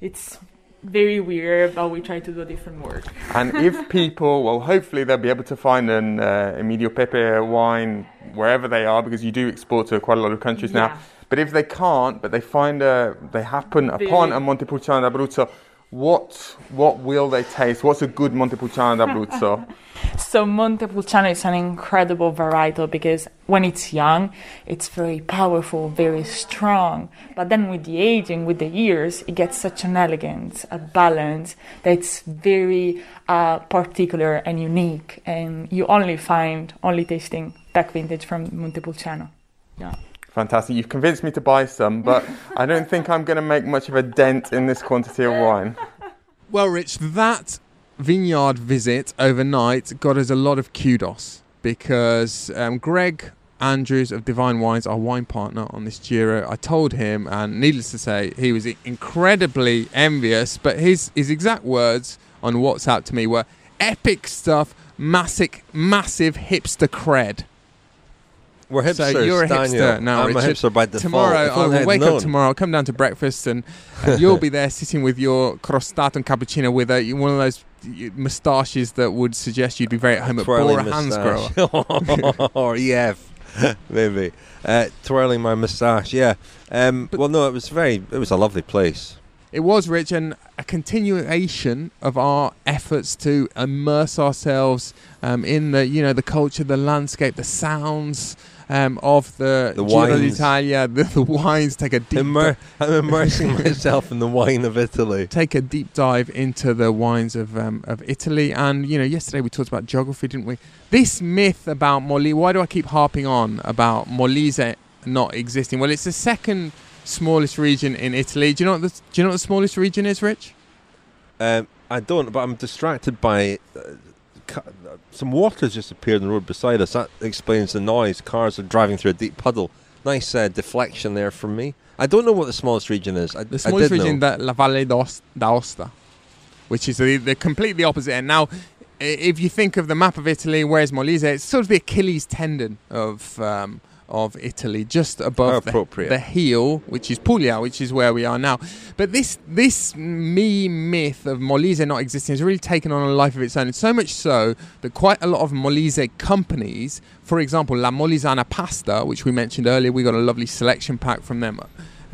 it's very weird. But we try to do a different work. And if people, well, hopefully they'll be able to find an uh, Emilio Pepe wine wherever they are because you do export to quite a lot of countries Yeah. now. But if they can't, but they find a, they happen upon a Montepulciano d'Abruzzo, what what will they taste? What's a good Montepulciano d'Abruzzo? So Montepulciano is an incredible varietal because when it's young, it's very powerful, very strong. But then with the aging, with the years, it gets such an elegance, a balance that's very uh, particular and unique. And you only find, only tasting back vintage from Montepulciano. Yeah. Fantastic. You've convinced me to buy some, but I don't think I'm going to make much of a dent in this quantity of wine. Well, Rich, that vineyard visit overnight got us a lot of kudos because um, Greg Andrews of Divine Wines, our wine partner on this Giro, I told him, and needless to say, he was incredibly envious. But his his exact words on WhatsApp to me were epic stuff, massive, massive hipster cred. We're hipsters, So you're a Daniel. hipster now, I'm Richard. a hipster by default. Tomorrow, If I I'd will wake known. up tomorrow, I'll come down to breakfast, and, and you'll be there sitting with your crostato and cappuccino with a, one of those moustaches that would suggest you'd be very at home at Bora moustache. Hansgrohe. or EF, maybe. Uh, twirling my moustache, yeah. Um, well, no, it was very, it was a lovely place. It was rich and a continuation of our efforts to immerse ourselves um, in the you know the culture, the landscape, the sounds um, of the, The Giro wines. d'Italia, the, the wines. Take a deep Immer- di- I'm immersing myself in the wine of Italy. take a deep dive into the wines of um, of Italy. And you know, yesterday we talked about geography, didn't we? This myth about Molise. Why do I keep harping on about Molise not existing? Well, it's the second smallest region in Italy. Do you know what the, do you know what the smallest region is, Rich? Um, I don't, but I'm distracted by uh, some water's just appeared on the road beside us. That explains the noise. Cars are driving through a deep puddle. Nice uh, deflection there from me. I don't know what the smallest region is. I, The smallest region, know. the La Valle d'Aosta, which is the, the completely opposite end. Now, if you think of the map of Italy, where's Molise? It's sort of the Achilles tendon of um, of Italy, just above the, the heel, which is Puglia, which is where we are now. But this this me myth of Molise not existing has really taken on a life of its own. So much so that quite a lot of Molise companies, for example, La Molisana Pasta, which we mentioned earlier, we got a lovely selection pack from them.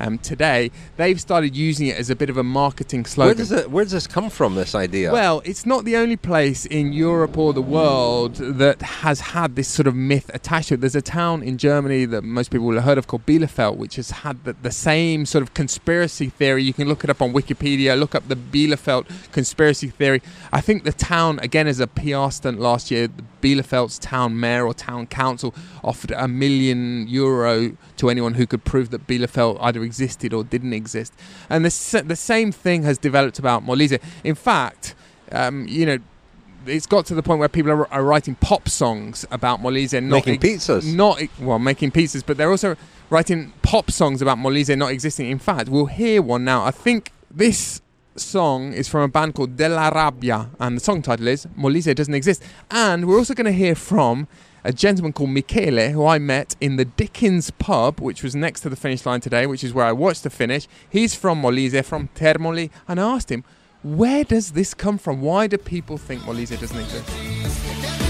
Um, today they've started using it as a bit of a marketing slogan. Where does it? Where does this come from? This idea? Well, it's not the only place in Europe or the world that has had this sort of myth attached to it. There's a town in Germany that most people will have heard of called Bielefeld, which has had the, the same sort of conspiracy theory. You can look it up on Wikipedia, look up the Bielefeld conspiracy theory. I think the town, again, as a PR stunt last year, the Bielefeld's town mayor or town council offered a million euro to anyone who could prove that Bielefeld either existed or didn't exist. And the, the same thing has developed about Molise. In fact, um, you know, it's got to the point where people are, are writing pop songs about Molise and not Making pizzas. Not well, making pizzas, but they're also writing pop songs about Molise not existing. In fact, we'll hear one now. I think this song is from a band called Della Rabbia, and the song title is Molise doesn't exist. And we're also going to hear from a gentleman called Michele, who I met in the Dickens pub, which was next to the finish line today, which is where I watched the finish. He's from Molise, from Termoli, and I asked him, where does this come from? Why do people think Molise doesn't exist?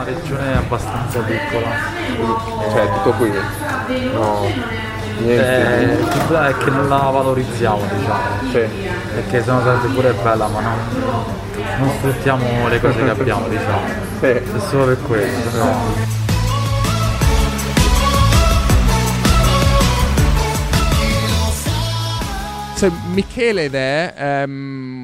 Una regione abbastanza piccola. Cioè, tutto qui? No. Eh, il problema è che non la valorizziamo, diciamo. Perché sennò sarebbe pure bella, ma non, non sfruttiamo le cose che abbiamo, diciamo. È solo per questo, però. So Michele there, um,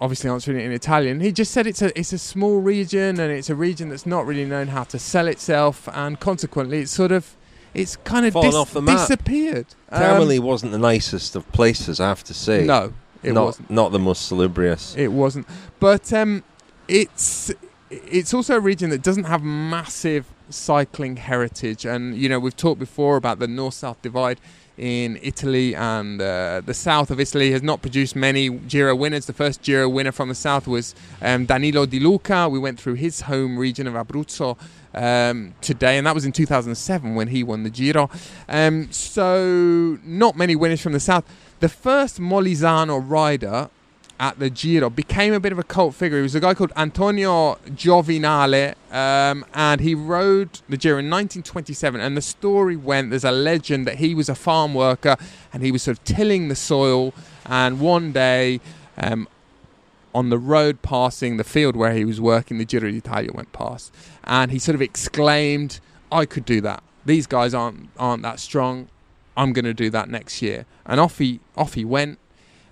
obviously answering it in Italian, he just said it's a it's a small region and it's a region that's not really known how to sell itself, and consequently, it's sort of it's kind of dis- off the map. disappeared. Um, wasn't the nicest of places, I have to say. No, it not, wasn't. Not the most salubrious. It wasn't, but um, it's it's also a region that doesn't have massive cycling heritage, and you know we've talked before about the north-south divide in Italy, and uh, the south of Italy has not produced many Giro winners. The first Giro winner from the south was um, Danilo Di Luca. We went through his home region of Abruzzo um, today, and that was in 2007 when he won the Giro. Um, so not many winners from the south. The first Molisano rider at the Giro became a bit of a cult figure. He was a guy called Antonio Giovinale, um, and he rode the Giro in 1927. And the story went there's a legend that he was a farm worker and he was sort of tilling the soil. And one day, um, on the road passing the field where he was working, the Giro d'Italia went past, and he sort of exclaimed, "I could do that. These guys aren't aren't that strong. I'm going to do that next year." And off he off he went.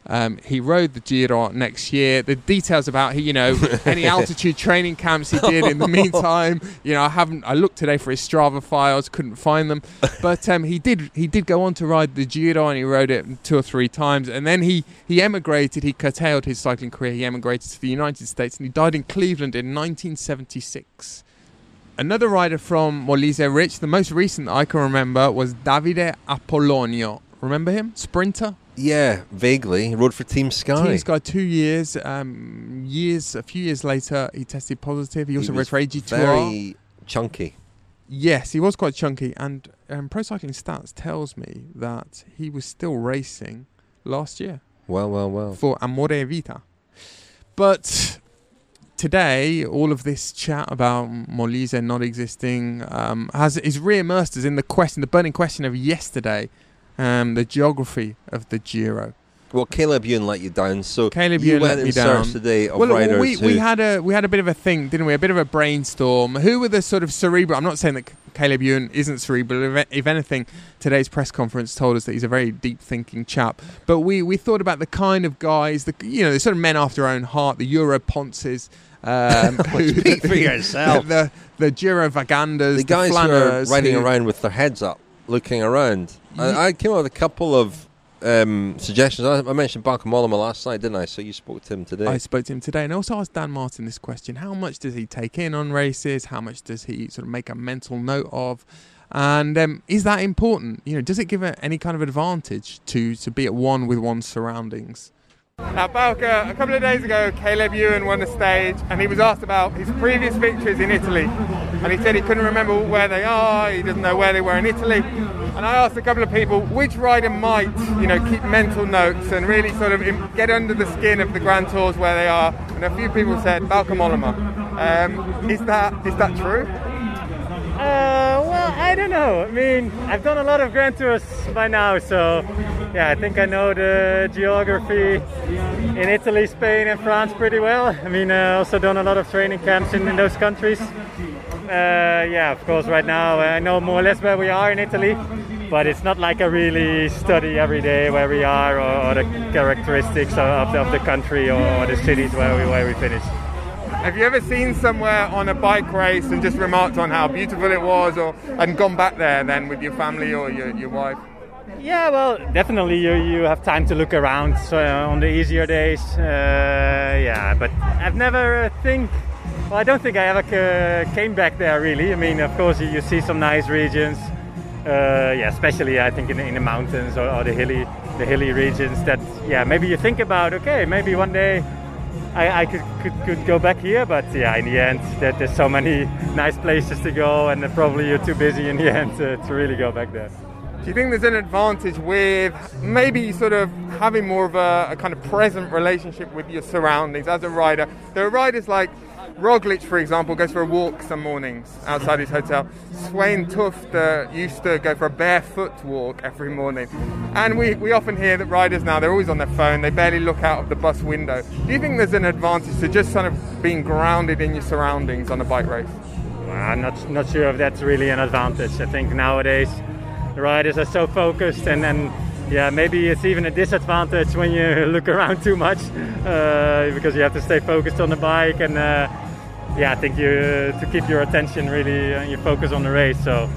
Um, he rode the Giro next year. The details about he, you know, any altitude training camps he did in the meantime. You know, I haven't. I looked today for his Strava files, couldn't find them. But um, he did. He did go on to ride the Giro, and he rode it two or three times. And then he he emigrated. He curtailed his cycling career. He emigrated to the United States, and he died in Cleveland in 1976. Another rider from Molise Rich, the most recent I can remember was Davide Appollonio. Remember him? Sprinter. Yeah, vaguely. He rode for Team Sky. Team Sky two years. Um, years a few years later, he tested positive. He also was rode for AG2R. Very chunky. Yes, he was quite chunky, and um, Pro Cycling Stats tells me that he was still racing last year Well, well, well. for Amore Vita. But today, all of this chat about Molise not existing um, has is re-immersed us in the question, the burning question of yesterday, um, the geography of the Giro. Well, Caleb Ewan let you down, so Caleb you Ewan went let me down. today of well, we, we had a we had a bit of a thing, didn't we? A bit of a brainstorm. Who were the sort of cerebral? I'm not saying that Caleb Ewan isn't cerebral. If, if anything, today's press conference told us that he's a very deep thinking chap. But we we thought about the kind of guys, the you know, the sort of men after our own heart, the Euro Ponces. Um, who- Speak for yourself. The the Giro Vagandas, the guys who are riding who- around with their heads up, looking around. I, I came up with a couple of um, suggestions. I, I mentioned Bauke Mollema last night, didn't I? So you spoke to him today. I spoke to him today and I also asked Dan Martin this question How much does he take in on races? How much does he sort of make a mental note of? And um, is that important? You know, does it give a, any kind of advantage to to be at one with one's surroundings? Now, Bauke, a couple of days ago, Caleb Ewan won the stage and he was asked about his previous victories in Italy. And he said he couldn't remember where they are, he doesn't know where they were in Italy. And I asked a couple of people which rider might, you know, keep mental notes and really sort of get under the skin of the Grand Tours where they are. And a few people said Bauke Mollema. Um, is that is that true? Uh, well, I don't know. I mean, I've done a lot of Grand Tours by now, so yeah, I think I know the geography in Italy, Spain, and France pretty well. I mean, I also done a lot of training camps in, in those countries. Uh, yeah, of course, right now I know more or less where we are in Italy, but it's not like I really study every day where we are or, or the characteristics of the, of the country or, or the cities where we, where we finish. Have you ever seen somewhere on a bike race and just remarked on how beautiful it was, or and gone back there then with your family or your, your wife? Yeah, well, definitely you, you have time to look around uh, on the easier days. Uh, yeah, but I've never think. Well, I don't think I ever came back there really. I mean, of course, you, you see some nice regions. Uh, yeah, especially I think in, in the mountains or, or the hilly the hilly regions. That yeah, maybe you think about okay, maybe one day I, I could, could, could go back here, but yeah, in the end, there's so many nice places to go, and probably you're too busy in the end to, to really go back there. Do you think there's an advantage with maybe sort of having more of a, a, kind of present relationship with your surroundings as a rider? There are riders like Roglic, for example, goes for a walk some mornings outside his hotel. Svein Tuft uh, used to go for a barefoot walk every morning. And we, we often hear that riders now, they're always on their phone, they barely look out of the bus window. Do you think there's an advantage to just sort of being grounded in your surroundings on a bike race? Well, I'm not, not sure if that's really an advantage. I think nowadays the riders are so focused and, and yeah, maybe it's even a disadvantage when you look around too much uh, because you have to stay focused on the bike and uh, yeah, I think you to keep your attention really and you focus on the race. So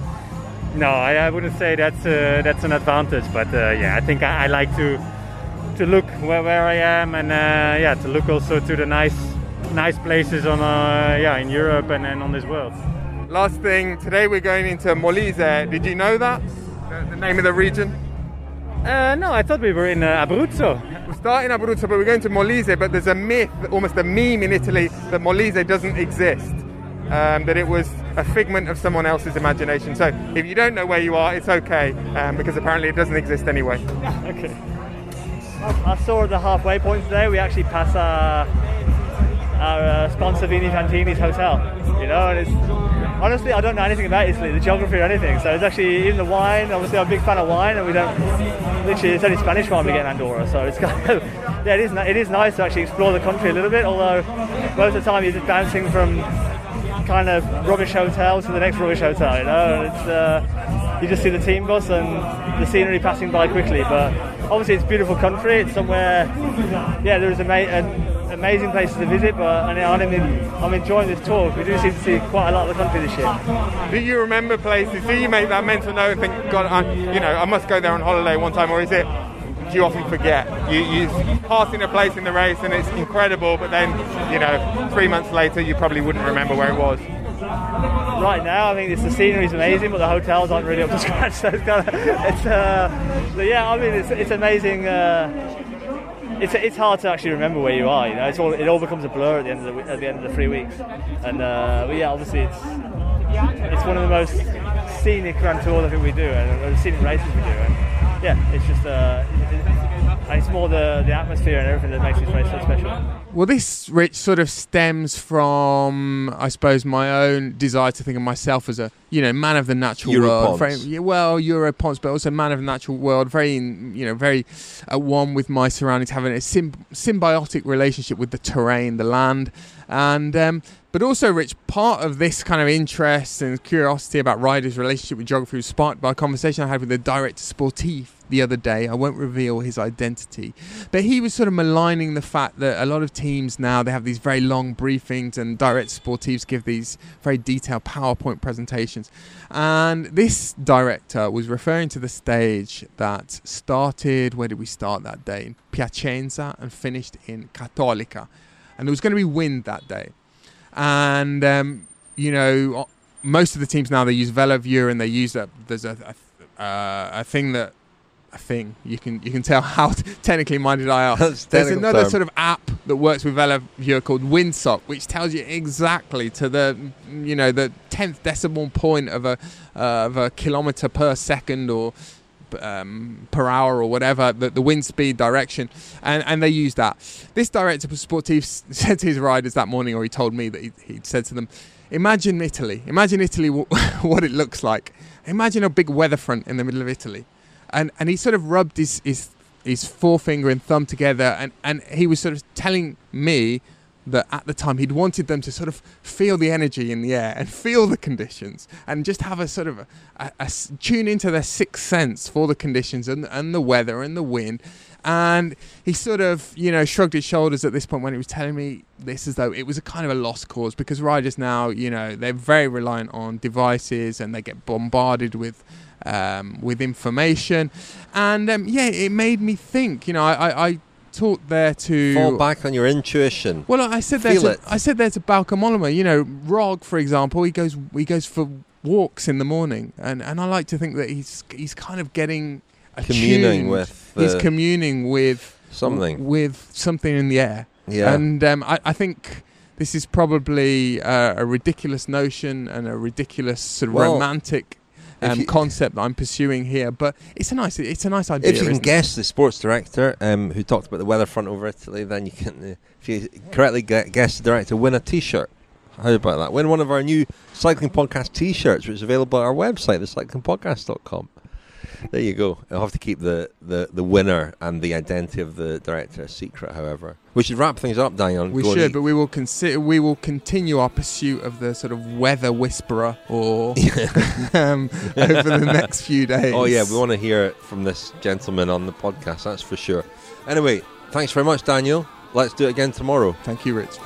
no, I, I wouldn't say that's uh, that's an advantage, but uh, yeah, I think I, I, like to to look where, where I am and uh, yeah, to look also to the nice nice places on yeah in Europe and, and on this world. Last thing, today we're going into Molise. Did you know that? The, the name of the region? Uh, no, I thought we were in uh, Abruzzo. We're starting Abruzzo, but we're going to Molise. But there's a myth, almost a meme in Italy, that Molise doesn't exist. Um, that it was a figment of someone else's imagination. So if you don't know where you are, it's okay, um, because apparently it doesn't exist anyway. okay. I saw the halfway point today. We actually pass our, our uh, sponsor Vini Fantini's hotel. You know, and it's honestly, I don't know anything about Italy, the geography or anything. So it's actually even the wine. Obviously, I'm a big fan of wine, and we don't literally it's only Spanish wine we get in Andorra. So it's kind of yeah, it is it is nice to actually explore the country a little bit. Although most of the time you're just bouncing from kind of rubbish hotel to the next rubbish hotel. You know, it's uh, you just see the team bus and the scenery passing by quickly. But obviously, it's beautiful country. It's somewhere yeah, there is a mate and amazing places to visit, but I'm, I'm enjoying this tour. We do seem to see quite a lot of the country this year. Do you remember places? Do you make that mental note and think, God, I, you know, I must go there on holiday one time, or is it? Do you often forget? You, you passing a place in the race and it's incredible, but then, you know, three months later, you probably wouldn't remember where it was. Right now, I mean, it's, the scenery is amazing, but the hotels aren't really up to scratch. So it's kind of, it's, uh, yeah, I mean, it's, it's amazing. Uh, it's it's hard to actually remember where you are. You know, it's all it all becomes a blur at the end of the at the end of the three weeks. And uh, yeah, obviously it's it's one of the most scenic Grand Tours I think we do, and the scenic races we do. And yeah, it's just uh, it, it's more the the atmosphere and everything that makes this race so special. Well, this, Rich, sort of stems from, I suppose, my own desire to think of myself as a, you know, man of the natural Europons. world. Very, well, Europons, but also man of the natural world. Very, you know, very at one with my surroundings, having a symb- symbiotic relationship with the terrain, the land, and um, but also, Rich, part of this kind of interest and curiosity about riders' relationship with geography was sparked by a conversation I had with the director sportif the other day. I won't reveal his identity, but he was sort of maligning the fact that a lot of teams now they have these very long briefings and direct sportifs give these very detailed PowerPoint presentations. And this director was referring to the stage that started. Where did we start that day? In Piacenza and finished in Cattolica, and there was going to be wind that day and um, you know most of the teams now they use VeloViewer and they use a there's a a, uh, a thing that a thing you can you can tell how technically minded I. That's There's another term. sort of app that works with VeloViewer called Windsock, which tells you exactly to the you know the tenth decimal point of a uh, of a kilometer per second or um, per hour or whatever the, the wind speed direction and, and they use that. This director sportif said to his riders that morning or he told me that he, he said to them imagine italy. Imagine italy w- what it looks like. Imagine a big weather front in the middle of italy. And and he sort of rubbed his his, his forefinger and thumb together and, and he was sort of telling me that at the time he'd wanted them to sort of feel the energy in the air and feel the conditions and just have a sort of a, a- a tune into their sixth sense for the conditions and, and the weather and the wind. And he sort of you know shrugged his shoulders at this point when he was telling me this as though it was a kind of a lost cause because riders now you know they're very reliant on devices and they get bombarded with um, with information. And um, yeah it made me think you know I, I, I talked there to Fall back on your intuition. well, I said there Feel to, it. I said there to Balcom you know, Rog, for example, he goes he goes for walks in the morning, and, and I like to think that he's he's kind of getting Communing with he's communing with Something. with something in the air. Yeah. and um, I, I think. This is probably uh, a ridiculous notion and a ridiculous sort of Well, romantic um, you- concept that I'm pursuing here, but it's a nice it's a nice idea. If you can isn't it? guess the sports director um, who talked about the weather front over Italy, then you can, uh, if you correctly guess the director, win a T-shirt. How about that? Win one of our new cycling podcast T-shirts, which is available at our website, thecyclingpodcast.com. There you go. I'll have to keep the, the, the winner and the identity of the director a secret, however. We should wrap things up, Daniel. We should, but we will consider. We will continue our pursuit of the sort of weather whisperer, or um, over the next few days. Oh yeah, we want to hear it from this gentleman on the podcast. That's for sure. Anyway, thanks very much, Daniel. Let's do it again tomorrow. Thank you, Rich.